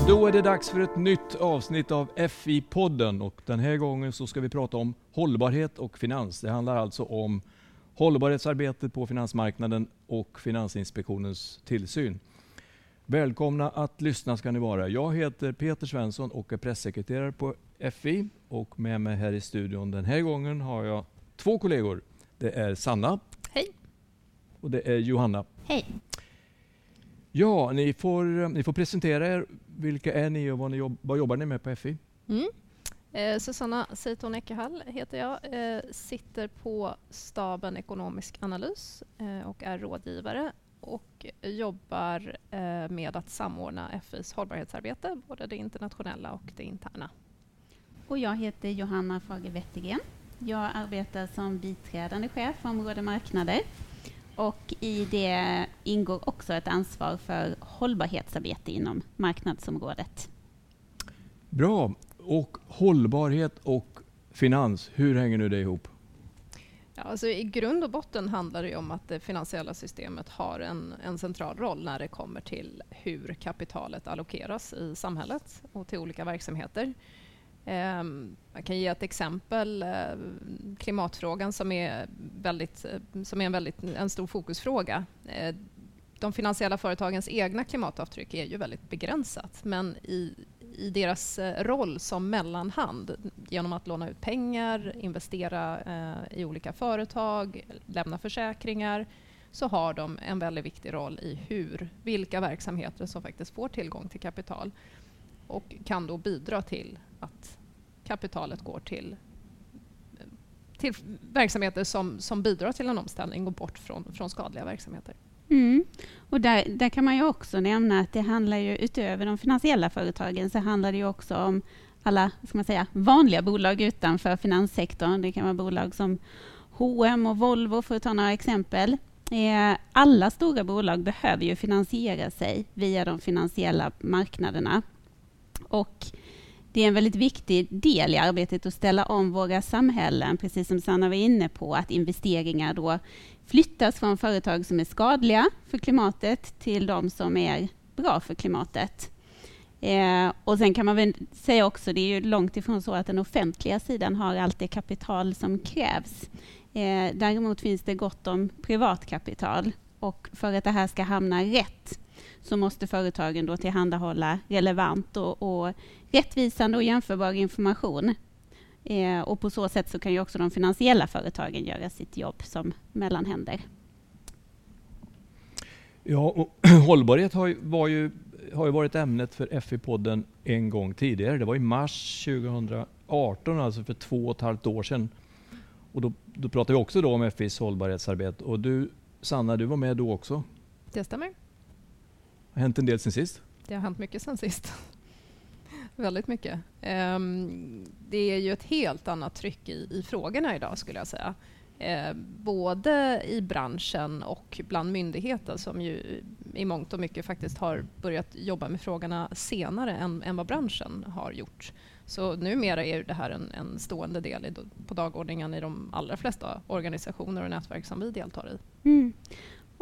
Ja, då är det dags för ett nytt avsnitt av FI-podden och den här gången så ska vi prata om hållbarhet och finans. Det handlar alltså om hållbarhetsarbetet på finansmarknaden och Finansinspektionens tillsyn. Välkomna att lyssna ska ni vara. Jag heter Peter Svensson och är pressekreterare på FI och med mig här i studion den här gången har jag två kollegor. Det är Sanna. Hej. Och det är Johanna. Hej. Ja, ni får, ni får presentera er. Vilka är ni och vad, ni jobb, vad jobbar ni med på FI? Mm. Eh, Susanna Seiton Eckerhall heter jag. Eh, sitter på staben ekonomisk analys eh, och är rådgivare och jobbar eh, med att samordna FIs hållbarhetsarbete, både det internationella och det interna. Och jag heter Johanna Fager Wettergren. Jag arbetar som biträdande chef för område marknader och i det ingår också ett ansvar för hållbarhetsarbete inom marknadsområdet. Bra. Och hållbarhet och finans, hur hänger nu det ihop? Ja, alltså I grund och botten handlar det om att det finansiella systemet har en, en central roll när det kommer till hur kapitalet allokeras i samhället och till olika verksamheter. Ehm, jag kan ge ett exempel. Eh, klimatfrågan som är, väldigt, eh, som är en, väldigt, en stor fokusfråga. Eh, de finansiella företagens egna klimatavtryck är ju väldigt begränsat men i, i deras roll som mellanhand genom att låna ut pengar, investera i olika företag, lämna försäkringar så har de en väldigt viktig roll i hur, vilka verksamheter som faktiskt får tillgång till kapital och kan då bidra till att kapitalet går till, till verksamheter som, som bidrar till en omställning och bort från, från skadliga verksamheter. Mm. Och där, där kan man ju också nämna att det handlar ju utöver de finansiella företagen så handlar det ju också om alla ska man säga, vanliga bolag utanför finanssektorn. Det kan vara bolag som H&M och Volvo för att ta några exempel. Eh, alla stora bolag behöver ju finansiera sig via de finansiella marknaderna. Och det är en väldigt viktig del i arbetet att ställa om våra samhällen, precis som Sanna var inne på, att investeringar då flyttas från företag som är skadliga för klimatet till de som är bra för klimatet. Eh, och sen kan man väl säga också, det är ju långt ifrån så att den offentliga sidan har allt det kapital som krävs. Eh, däremot finns det gott om privatkapital och för att det här ska hamna rätt så måste företagen då tillhandahålla relevant och, och rättvisande och jämförbar information. Eh, och på så sätt så kan ju också de finansiella företagen göra sitt jobb som mellanhänder. Ja, och hållbarhet har ju, var ju, har ju varit ämnet för FI-podden en gång tidigare. Det var i mars 2018, alltså för två och ett halvt år sedan. Och då, då pratade vi också då om FIs hållbarhetsarbete. Och du, Sanna, du var med då också? Det stämmer. Det har hänt en del sen sist? Det har hänt mycket sen sist. Väldigt mycket. Um, det är ju ett helt annat tryck i, i frågorna idag, skulle jag säga. Eh, både i branschen och bland myndigheter som ju i mångt och mycket faktiskt har börjat jobba med frågorna senare än, än vad branschen har gjort. Så numera är det här en, en stående del i, på dagordningen i de allra flesta organisationer och nätverk som vi deltar i. Mm.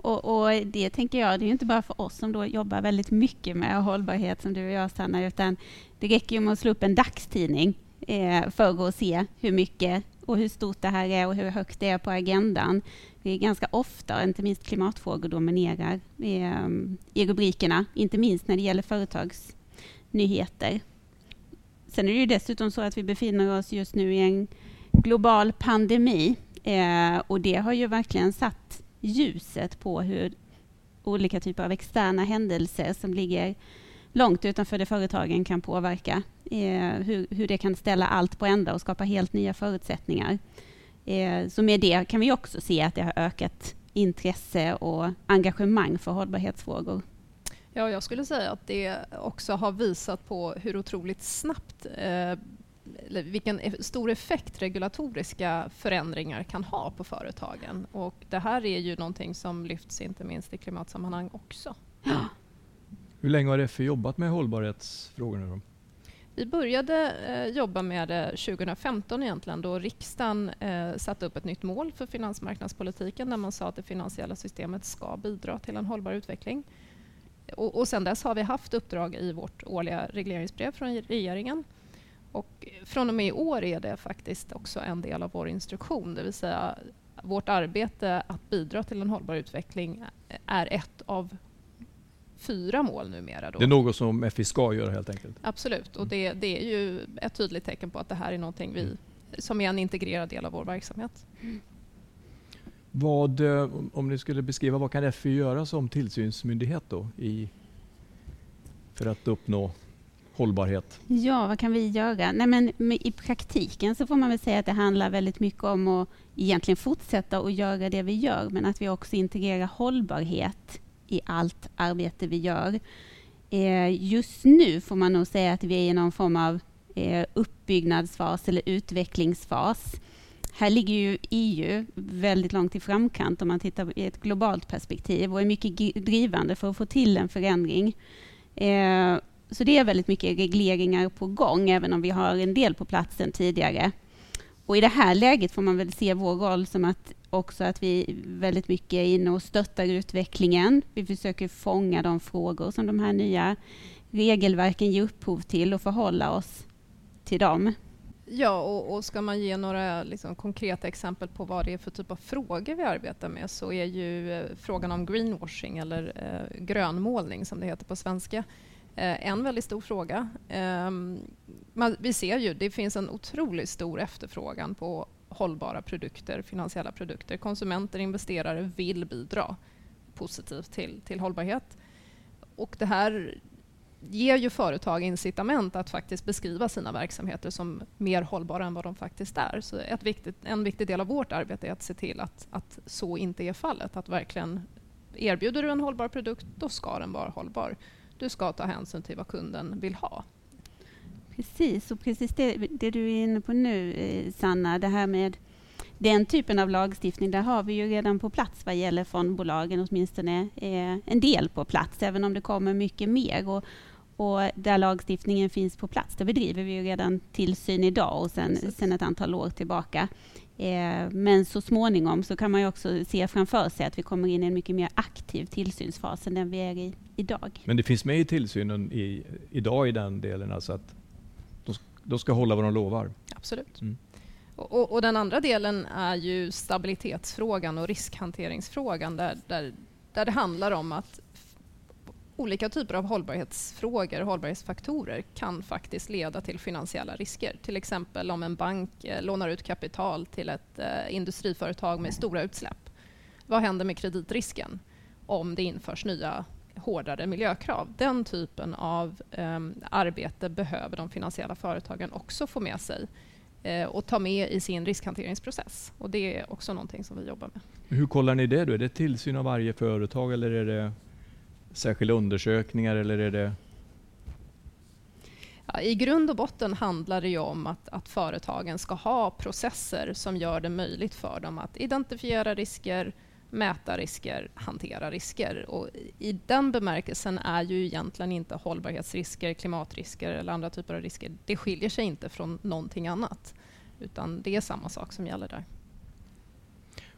Och, och, det tänker jag, det är inte bara för oss som då jobbar väldigt mycket med hållbarhet som du och jag Sanna, utan det räcker ju med att slå upp en dagstidning eh, för att se hur mycket och hur stort det här är och hur högt det är på agendan. Det är ganska ofta, inte minst klimatfrågor dominerar eh, i rubrikerna, inte minst när det gäller företagsnyheter. Sen är det ju dessutom så att vi befinner oss just nu i en global pandemi eh, och det har ju verkligen satt ljuset på hur olika typer av externa händelser som ligger långt utanför det företagen kan påverka. Eh, hur, hur, det kan ställa allt på ända och skapa helt nya förutsättningar. Eh, så med det kan vi också se att det har ökat intresse och engagemang för hållbarhetsfrågor. Ja, jag skulle säga att det också har visat på hur otroligt snabbt eh, vilken stor effekt regulatoriska förändringar kan ha på företagen. Och det här är ju någonting som lyfts inte minst i klimatsammanhang också. Ja. Hur länge har FI jobbat med hållbarhetsfrågorna? Då? Vi började eh, jobba med det 2015 egentligen då riksdagen eh, satte upp ett nytt mål för finansmarknadspolitiken där man sa att det finansiella systemet ska bidra till en hållbar utveckling. och, och sen dess har vi haft uppdrag i vårt årliga regleringsbrev från regeringen. Och från och med i år är det faktiskt också en del av vår instruktion, det vill säga vårt arbete att bidra till en hållbar utveckling är ett av fyra mål numera. Då. Det är något som FI ska göra helt enkelt? Absolut, och det, det, är ju ett tydligt tecken på att det här är någonting vi, som är en integrerad del av vår verksamhet. Vad, eh, om ni skulle beskriva, vad kan FI göra som tillsynsmyndighet då i, för att uppnå hållbarhet? Ja, vad kan vi göra? Nej, men I praktiken så får man väl säga att det handlar väldigt mycket om att egentligen fortsätta att göra det vi gör, men att vi också integrerar hållbarhet i allt arbete vi gör. Eh, just nu får man nog säga att vi är i någon form av eh, uppbyggnadsfas eller utvecklingsfas. Här ligger ju EU väldigt långt i framkant om man tittar i ett globalt perspektiv och är mycket drivande för att få till en förändring. Eh, så det är väldigt mycket regleringar på gång, även om vi har en del på plats tidigare. Och I det här läget får man väl se vår roll som att också att vi väldigt mycket är inne och stöttar utvecklingen. Vi försöker fånga de frågor som de här nya regelverken ger upphov till och förhålla oss till dem. Ja, och, och ska man ge några liksom, konkreta exempel på vad det är för typ av frågor vi arbetar med så är ju eh, frågan om greenwashing eller eh, grönmålning som det heter på svenska Eh, en väldigt stor fråga. Ehm, man, vi ser ju, det finns en otroligt stor efterfrågan på hållbara produkter, finansiella produkter. Konsumenter och investerare vill bidra positivt till, till hållbarhet. Och det här ger ju företag incitament att faktiskt beskriva sina verksamheter som mer hållbara än vad de faktiskt är. Så ett viktigt, en viktig del av vårt arbete är att se till att, att så inte är fallet. Att verkligen erbjuder du en hållbar produkt, då ska den vara hållbar du ska ta hänsyn till vad kunden vill ha. Precis, och precis det, det du är inne på nu, eh, Sanna, det här med den typen av lagstiftning, där har vi ju redan på plats vad gäller fondbolagen, åtminstone eh, en del på plats, även om det kommer mycket mer. Och, och där lagstiftningen finns på plats, där bedriver vi ju redan tillsyn idag och sen, sen ett antal år tillbaka. Eh, men så småningom så kan man ju också se framför sig att vi kommer in i en mycket mer aktiv tillsynsfas än den vi är i idag. Men det finns med i tillsynen i, idag i den delen, alltså att de, de ska hålla vad de lovar? Absolut. Mm. Och, och, den andra delen är ju stabilitetsfrågan och riskhanteringsfrågan där, där, där det handlar om att olika typer av hållbarhetsfrågor, hållbarhetsfaktorer kan faktiskt leda till finansiella risker. Till exempel om en bank eh, lånar ut kapital till ett eh, industriföretag med stora utsläpp. Vad händer med kreditrisken om det införs nya hårdare miljökrav? Den typen av eh, arbete behöver de finansiella företagen också få med sig eh, och ta med i sin riskhanteringsprocess. Och det är också någonting som vi jobbar med. Hur kollar ni det? då? Är det tillsyn av varje företag eller är det särskilda undersökningar eller är det Ja, I grund och botten handlar det om att, att, företagen ska ha processer som gör det möjligt för dem att identifiera risker, mäta risker, hantera risker. Och I den bemärkelsen är ju egentligen inte hållbarhetsrisker, klimatrisker eller andra typer av risker, det skiljer sig inte från någonting annat. Utan det är samma sak som gäller där.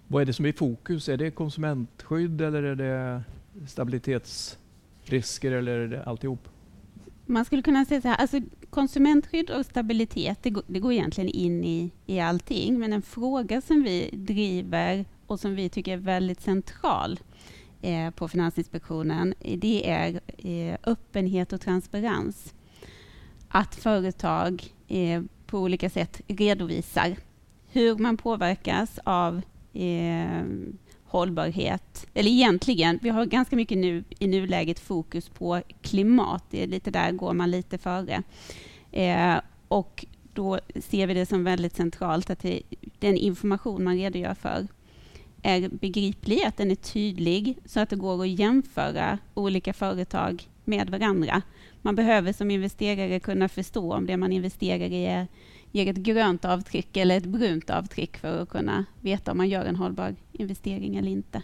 Vad är det som är i fokus? Är det konsumentskydd eller är det stabilitetsrisker eller alltihop? Man skulle kunna säga så här, alltså konsumentskydd och stabilitet, det går, det går egentligen in i, i allting. Men en fråga som vi driver och som vi tycker är väldigt central eh, på Finansinspektionen, det är eh, öppenhet och transparens. Att företag eh, på olika sätt redovisar hur man påverkas av eh, hållbarhet. Eller egentligen, vi har ganska mycket nu i nuläget fokus på klimat. Det är lite där går man lite före. Eh, och då ser vi det som väldigt centralt att det, den information man redogör för är begriplig, att den är tydlig så att det går att jämföra olika företag med varandra. Man behöver som investerare kunna förstå om det man investerar i är ger ett grönt avtryck eller ett brunt avtryck för att kunna veta om man gör en hållbar investering eller inte.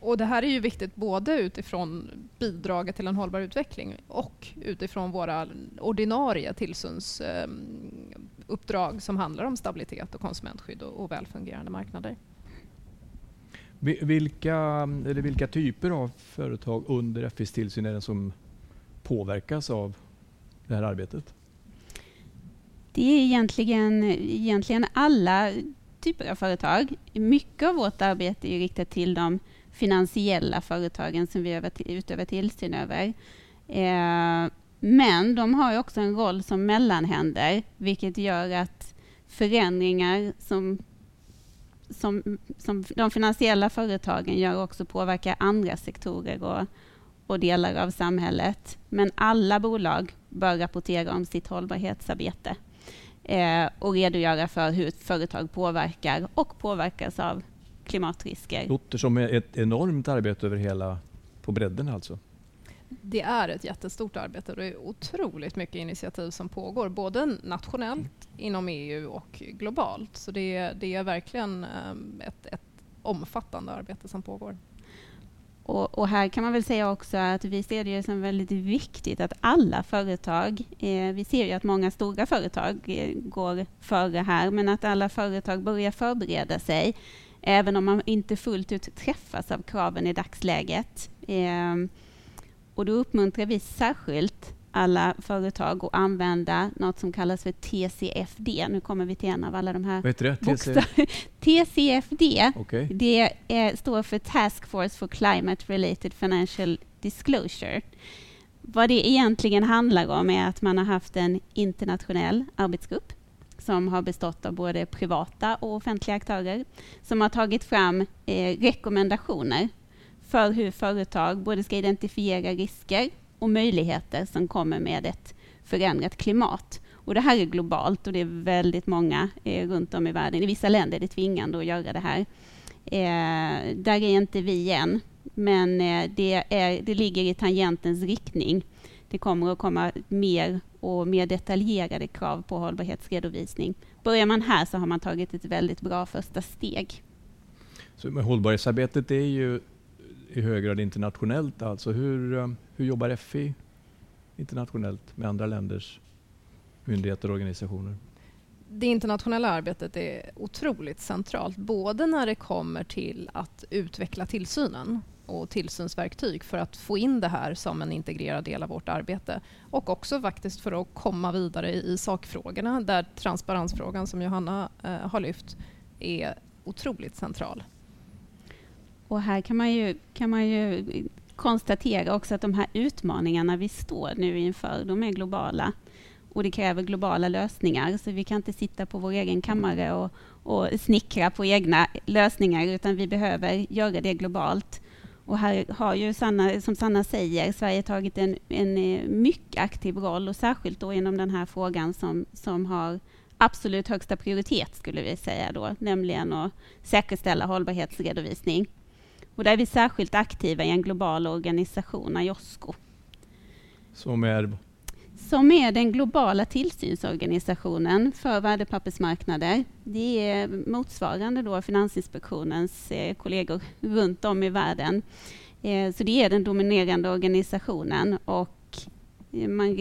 Och Det här är ju viktigt både utifrån bidraget till en hållbar utveckling och utifrån våra ordinarie tillsynsuppdrag som handlar om stabilitet och konsumentskydd och, och välfungerande marknader. Vilka, eller vilka typer av företag under FIs tillsyn är det som påverkas av det här arbetet? Det är egentligen, egentligen alla typer av företag. Mycket av vårt arbete är riktat till de finansiella företagen som vi utövar tillsyn över. Eh, men de har också en roll som mellanhänder, vilket gör att förändringar som, som, som de finansiella företagen gör också påverkar andra sektorer och, och delar av samhället. Men alla bolag bör rapportera om sitt hållbarhetsarbete eh, och redogöra för hur ett företag påverkar och påverkas av klimatrisker. Det låter som ett enormt arbete över hela, på bredden alltså. Det är ett jättestort arbete och det är otroligt mycket initiativ som pågår, både nationellt inom EU och globalt. Så det är, det är verkligen ehm, ett, ett omfattande arbete som pågår. Och, och, här kan man väl säga också att vi ser det som väldigt viktigt att alla företag, eh, vi ser ju att många stora företag eh, går före här, men att alla företag börjar förbereda sig, även om man inte fullt ut träffas av kraven i dagsläget. Eh, och då uppmuntrar vi särskilt alla företag att använda något som kallas för TCFD. Nu kommer vi till en av alla de här bokstäverna. TCFD, okay. det är, står för Task Force for Climate Related Financial Disclosure. Vad det egentligen handlar om är att man har haft en internationell arbetsgrupp som har bestått av både privata och offentliga aktörer som har tagit fram eh, rekommendationer för hur företag både ska identifiera risker och möjligheter som kommer med ett förändrat klimat. Och det här är globalt och det är väldigt många eh, runt om i världen. I vissa länder är det tvingande att göra det här. Eh, där är inte vi än, men eh, det, är, det ligger i tangentens riktning. Det kommer att komma mer och mer detaljerade krav på hållbarhetsredovisning. Börjar man här så har man tagit ett väldigt bra första steg. Så hållbarhetsarbetet är ju i hög grad internationellt. Alltså hur, eh, hur jobbar FI internationellt med andra länders myndigheter och organisationer? Det internationella arbetet är otroligt centralt, både när det kommer till att utveckla tillsynen och tillsynsverktyg för att få in det här som en integrerad del av vårt arbete och också faktiskt för att komma vidare i sakfrågorna där transparensfrågan som Johanna eh, har lyft är otroligt central. Och här kan man ju, kan man ju konstatera också att de här utmaningarna vi står nu inför, de är globala. Och det kräver globala lösningar, så vi kan inte sitta på vår egen kammare och, och snickra på egna lösningar, utan vi behöver göra det globalt. Och här har ju Sanna, som Sanna säger, Sverige tagit en, en eh, mycket aktiv roll och särskilt då inom den här frågan som, som har absolut högsta prioritet, skulle vi säga då, nämligen att säkerställa hållbarhetsredovisning. Och där är vi särskilt aktiva i en global organisation, IOSCO. Som är? Som är den globala tillsynsorganisationen för värdepappersmarknader. Det är motsvarande då Finansinspektionens eh, kollegor runt om i världen. Eh, så det är den dominerande organisationen och eh, man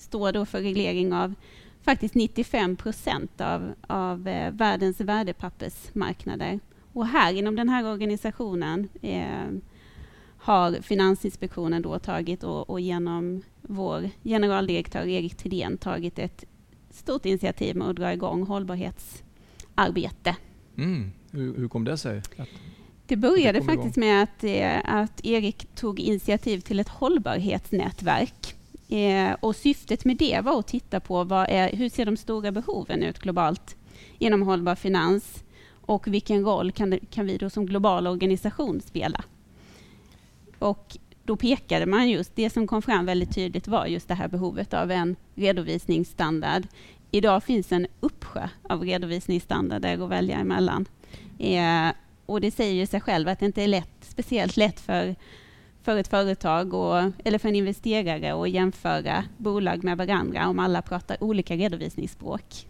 står då för reglering av faktiskt 95 procent av, av världens värdepappersmarknader. Och här inom den här organisationen eh, har Finansinspektionen då tagit och, och, genom vår generaldirektör Erik Thedéen tagit ett stort initiativ med att dra igång hållbarhetsarbete. Mm. Hur, hur kom det sig? Att det började det faktiskt igång? med att, eh, att Erik tog initiativ till ett hållbarhetsnätverk. Eh, och syftet med det var att titta på vad är, hur ser de stora behoven ut globalt inom hållbar finans och vilken roll kan, kan vi då som global organisation spela? Och då pekade man just, det som kom fram väldigt tydligt var just det här behovet av en redovisningsstandard. Idag finns en uppsjö av redovisningsstandarder att välja emellan. Eh, och det säger ju sig själv att det inte är lätt, speciellt lätt för, för ett företag och, eller för en investerare att jämföra bolag med varandra om alla pratar olika redovisningsspråk.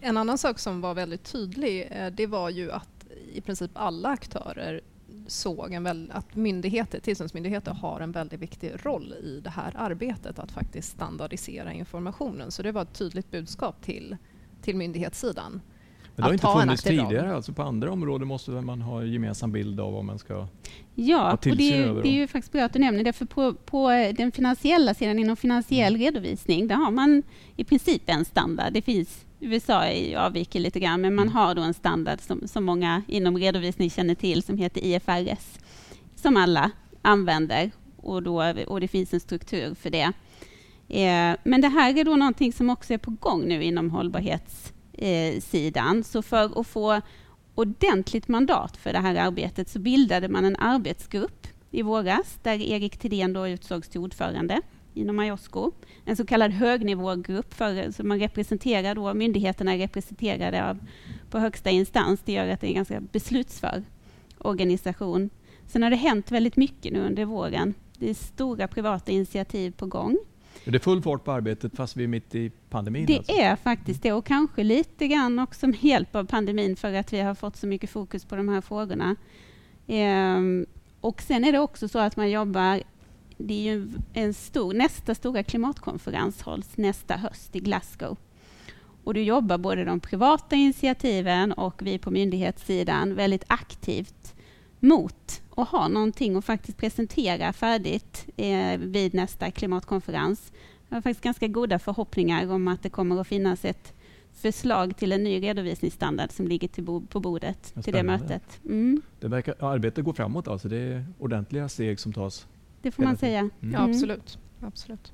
En annan sak som var väldigt tydlig eh, det var ju att i princip alla aktörer såg en väl, att myndigheter, tillsynsmyndigheter har en väldigt viktig roll i det här arbetet att faktiskt standardisera informationen. Så det var ett tydligt budskap till, till myndighetssidan. Men det har inte funnits aktiv roll. tidigare, alltså på andra områden måste man ha en gemensam bild av vad man ska... Ja, ha och tillsyn det är, över det är ju faktiskt bra att du nämner det, för på, på den finansiella sidan, inom finansiell Mm. redovisning, där har man i princip en standard. Det finns, USA är- avviker lite grann, men man Mm. har då en standard som, som många inom redovisning känner till, som heter IFRS, som alla använder, och, då, och det finns en struktur för det. Eh, men det här är då någonting som också är på gång nu inom hållbarhetssidan. Så för att få ordentligt mandat för det här arbetet så bildade man en arbetsgrupp i våras där Erik Thedéen då utsågs till ordförande inom Ajosko. En så kallad högnivågrupp för, så man representerar då, myndigheterna är representerade av, på högsta instans. Det gör att det är en ganska beslutsför organisation. Sen har det hänt väldigt mycket nu under våren. Det är stora privata initiativ på gång. Är det full fart på arbetet fast vi är mitt i pandemin? Det alltså? är faktiskt det och kanske lite grann också med hjälp av pandemin för att vi har fått så mycket fokus på de här frågorna. Ehm, och sen är det också så att man jobbar, det är ju en stor, nästa stora klimatkonferens hålls nästa höst i Glasgow. Och då jobbar både de privata initiativen och vi på myndighetssidan väldigt aktivt mot att ha någonting att faktiskt presentera färdigt eh, vid nästa klimatkonferens. Jag har faktiskt ganska goda förhoppningar om att det kommer att finnas ett förslag till en ny redovisningsstandard som ligger till bo på bordet Ja, till det spännande. mötet. Mm, Det verkar, arbetet går framåt alltså, det är ordentliga steg som tas. Det får man säga. Mm. Ja, absolut. absolut.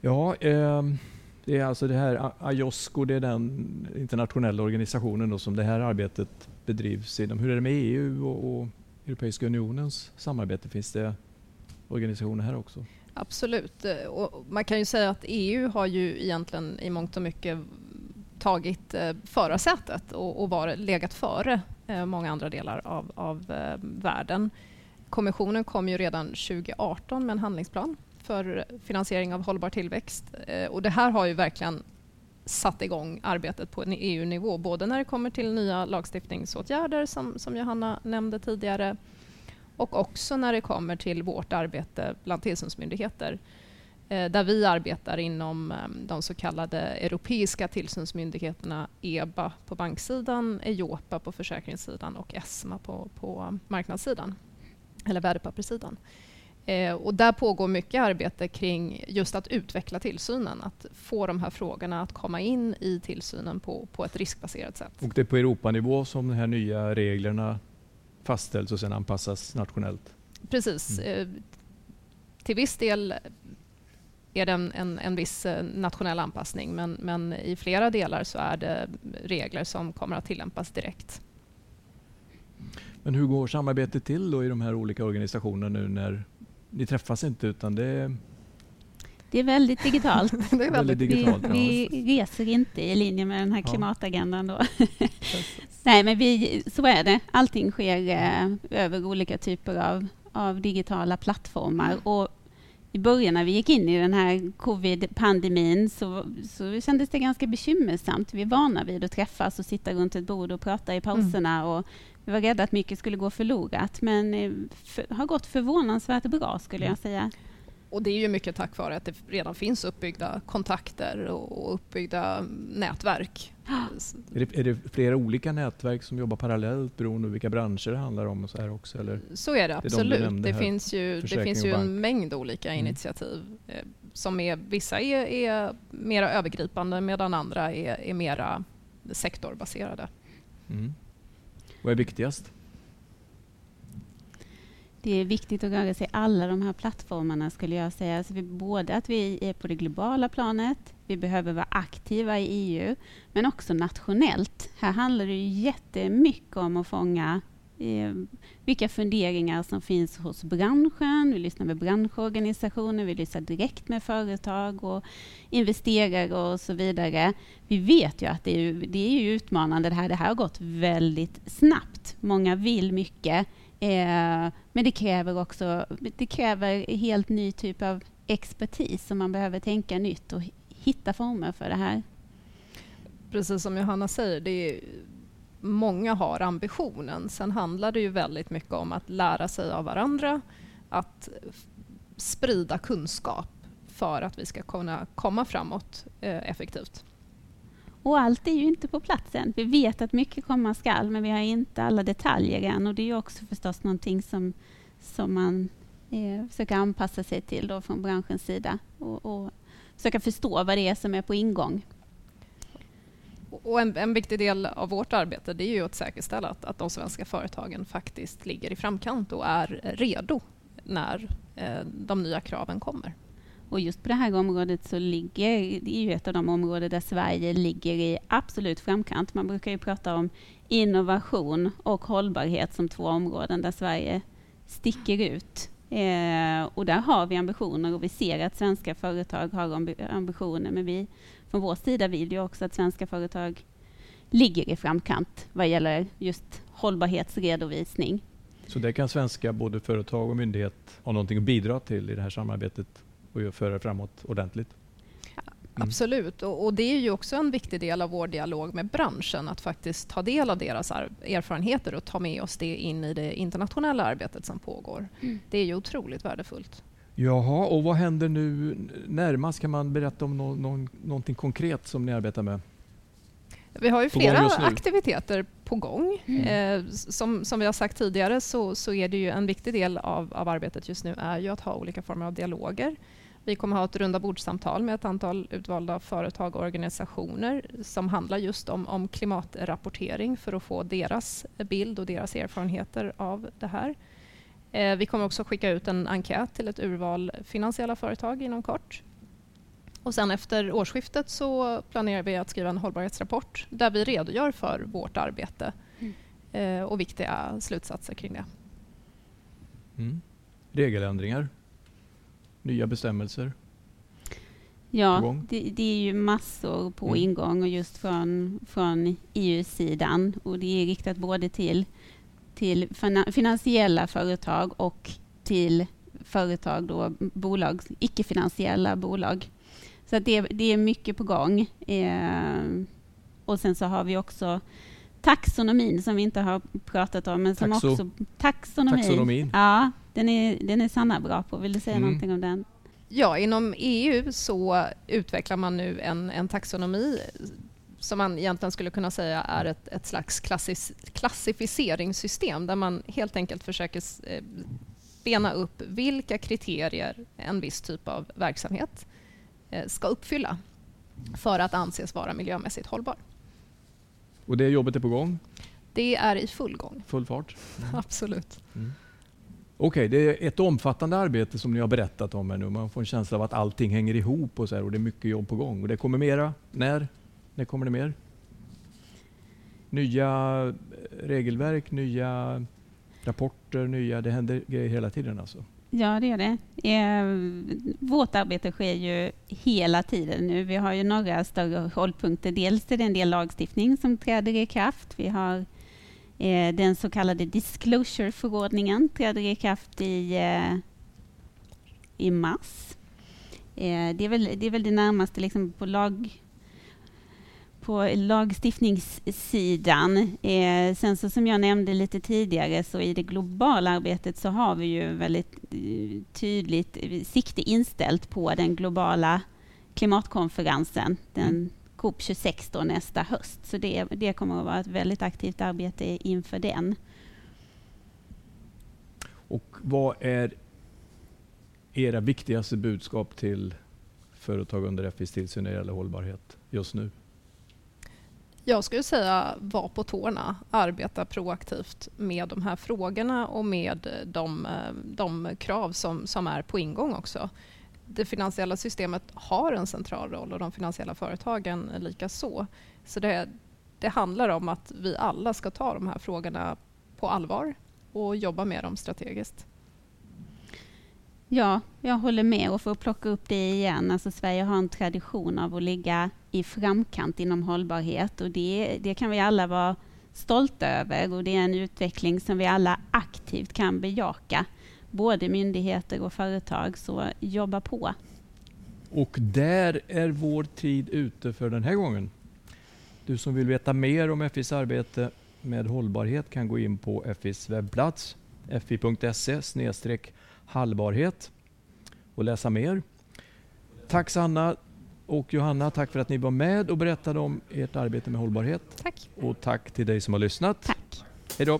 Ja, ehm, det är alltså det här Ajosko, det är den internationella organisationen då som det här arbetet bedrivs inom. Hur är det med EU och, och Europeiska unionens samarbete? Finns det organisationer här också? Absolut. Eh, Och man kan ju säga att EU har ju egentligen i mångt och mycket tagit eh, förarsätet och, och var, legat före eh, många andra delar av, av eh, världen. Kommissionen kom ju redan 2018 med en handlingsplan för finansiering av hållbar tillväxt. Eh, och det här har ju verkligen satt igång arbetet på en EU-nivå, både när det kommer till nya lagstiftningsåtgärder som, som Johanna nämnde tidigare och också när det kommer till vårt arbete bland tillsynsmyndigheter eh, där vi arbetar inom eh, de så kallade europeiska tillsynsmyndigheterna EBA på banksidan, EIOPA på försäkringssidan och ESMA på, på marknadssidan, eller värdepapperssidan. Eh, och där pågår mycket arbete kring just att utveckla tillsynen, att få de här frågorna att komma in i tillsynen på, på ett riskbaserat sätt. Och det är på Europanivå som de här nya reglerna fastställs och sen anpassas nationellt? Precis. Eh, till viss del är det en, en, en viss eh, nationell anpassning men, men i flera delar så är det regler som kommer att tillämpas direkt. Men hur går samarbetet till då i de här olika organisationerna nu när ni träffas inte utan det är Det är väldigt digitalt. det är väldigt väldigt Vi, digitalt? ja. vi reser inte i linje med den här Ja. klimatagendan då. Nej, men vi, så är det. Allting sker eh, över olika typer av, av digitala plattformar. Och I början när vi gick in i den här covid-pandemin så, så kändes det ganska bekymmersamt. Vi är vana vid att träffas och sitta runt ett bord och prata i pauserna. Och vi var rädda att mycket skulle gå förlorat, men eh, för, har gått förvånansvärt bra skulle jag säga. Och det är ju mycket tack vare att det redan finns uppbyggda kontakter och uppbyggda nätverk. Är det, är det flera olika nätverk som jobbar parallellt beroende på vilka branscher det handlar om? Och så här också, eller? Så är det de du absolut. nämnde Det, här, finns ju, det finns ju en mängd olika Mm. initiativ. Eh, som är, vissa är, är mera övergripande medan andra är, är mera sektorbaserade. Mm. Vad är viktigast? Det är viktigt att röra sig i alla de här plattformarna skulle jag säga. Alltså vi, både att vi är på det globala planet, vi behöver vara aktiva i EU, men också nationellt. Här handlar det ju jättemycket om att fånga eh, vilka funderingar som finns hos branschen. Vi lyssnar med branschorganisationer, vi lyssnar direkt med företag och investerare och så vidare. Vi vet ju att det är, det är ju utmanande det här. Det här har gått väldigt snabbt. Många vill mycket. Eh, men det kräver också det kräver helt ny typ av expertis som man behöver tänka nytt och hitta former för det här. Precis som Johanna säger, det är, många har ambitionen. Sen handlar det ju väldigt mycket om att lära sig av varandra, att sprida kunskap för att vi ska kunna komma framåt eh, effektivt. Och allt är ju inte på plats än. Vi vet att mycket komma skall, men vi har inte alla detaljer än. Och det är också förstås någonting som, som man eh, försöker anpassa sig till då från branschens sida och, och försöka förstå vad det är som är på ingång. Och en, en, viktig del av vårt arbete det är ju att säkerställa att, att de svenska företagen faktiskt ligger i framkant och är redo när eh, de nya kraven kommer. Och just på det här området så ligger, det är ju ett av de områden där Sverige ligger i absolut framkant. Man brukar ju prata om innovation och hållbarhet som två områden där Sverige sticker ut. Eh, och där har vi ambitioner och vi ser att svenska företag har ambitioner. Men vi från vår sida vill ju också att svenska företag ligger i framkant vad gäller just hållbarhetsredovisning. Så det kan svenska både företag och myndighet ha någonting att bidra till i det här samarbetet och föra det framåt ordentligt? Mm. Absolut, och, och, det är ju också en viktig del av vår dialog med branschen att faktiskt ta del av deras erfarenheter och ta med oss det in i det internationella arbetet som pågår. Mm. Det är ju otroligt värdefullt. Jaha, och vad händer nu närmast? Kan man berätta om no no någonting konkret som ni arbetar med? Vi har ju flera aktiviteter på gång. Mm. Eh, som, som vi har sagt tidigare så, så är det ju en viktig del av, av arbetet just nu är ju att ha olika former av dialoger vi kommer ha ett runda bordssamtal med ett antal utvalda företag och organisationer som handlar just om, om klimatrapportering för att få deras bild och deras erfarenheter av det här. Eh, vi kommer också skicka ut en enkät till ett urval finansiella företag inom kort. Och sen efter årsskiftet så planerar vi att skriva en hållbarhetsrapport där vi redogör för vårt arbete mm. eh, och viktiga slutsatser kring det. Mm. Regeländringar nya bestämmelser? Ja, det, det, är ju massor på mm. ingång och just från, från EU-sidan. Och det är riktat både till, till finansiella företag och till företag, då, bolag, icke-finansiella bolag. Så det, det är mycket på gång. Eh, och sen så har vi också taxonomin som vi inte har pratat om. Men som Taxo. också, taxonomin. taxonomin. Ja, den är, den är Sanna bra på. Vill du säga mm. någonting om den? Ja, inom EU så utvecklar man nu en, en taxonomi som man egentligen skulle kunna säga är ett, ett slags klassis, klassificeringssystem där man helt enkelt försöker eh, bena upp vilka kriterier en viss typ av verksamhet eh, ska uppfylla för att anses vara miljömässigt hållbar. Och det jobbet är på gång? Det är i full gång. Full fart? Mm. Absolut. Mm. Okej, okay, det är ett omfattande arbete som ni har berättat om här nu. Man får en känsla av att allting hänger ihop och, så här, och det är mycket jobb på gång. Och det kommer mera. När? När kommer det mer? Nya eh, regelverk, nya rapporter, nya... Det händer grejer hela tiden alltså? Ja, det gör det. Eh, vårt arbete sker ju hela tiden nu. Vi har ju några större hållpunkter. Dels är det en del lagstiftning som träder i kraft. Vi har Eh, den så kallade disclosure-förordningen träder i kraft i, eh, i mars. Eh, det, är väl, det är väl det närmaste liksom på lag på lagstiftningssidan. Eh, sen så som jag nämnde lite tidigare så i det globala arbetet så har vi ju väldigt eh, tydligt eh, sikte inställt på den globala klimatkonferensen, den mm. COP26 då nästa höst. Så det, det kommer att vara ett väldigt aktivt arbete inför den. Och vad är era viktigaste budskap till företag under FIs tillsyn när det gäller hållbarhet just nu? Jag skulle säga var på tårna, arbeta proaktivt med de här frågorna och med de, de krav som, som är på ingång också det finansiella systemet har en central roll och de finansiella företagen lika så. Så det, det handlar om att vi alla ska ta de här frågorna på allvar och jobba med dem strategiskt. Ja, jag håller med. Och för att plocka upp det igen, alltså Sverige har en tradition av att ligga i framkant inom hållbarhet och det, det kan vi alla vara stolta över och det är en utveckling som vi alla aktivt kan bejaka både myndigheter och företag, så jobba på. Och där är vår tid ute för den här gången. Du som vill veta mer om FIs arbete med hållbarhet kan gå in på FIs webbplats fi.se hållbarhet och läsa mer. Tack Sanna Och Johanna, tack för att ni var med och berättade om ert arbete med hållbarhet. Tack. Och tack till dig som har lyssnat. Tack. Hej då!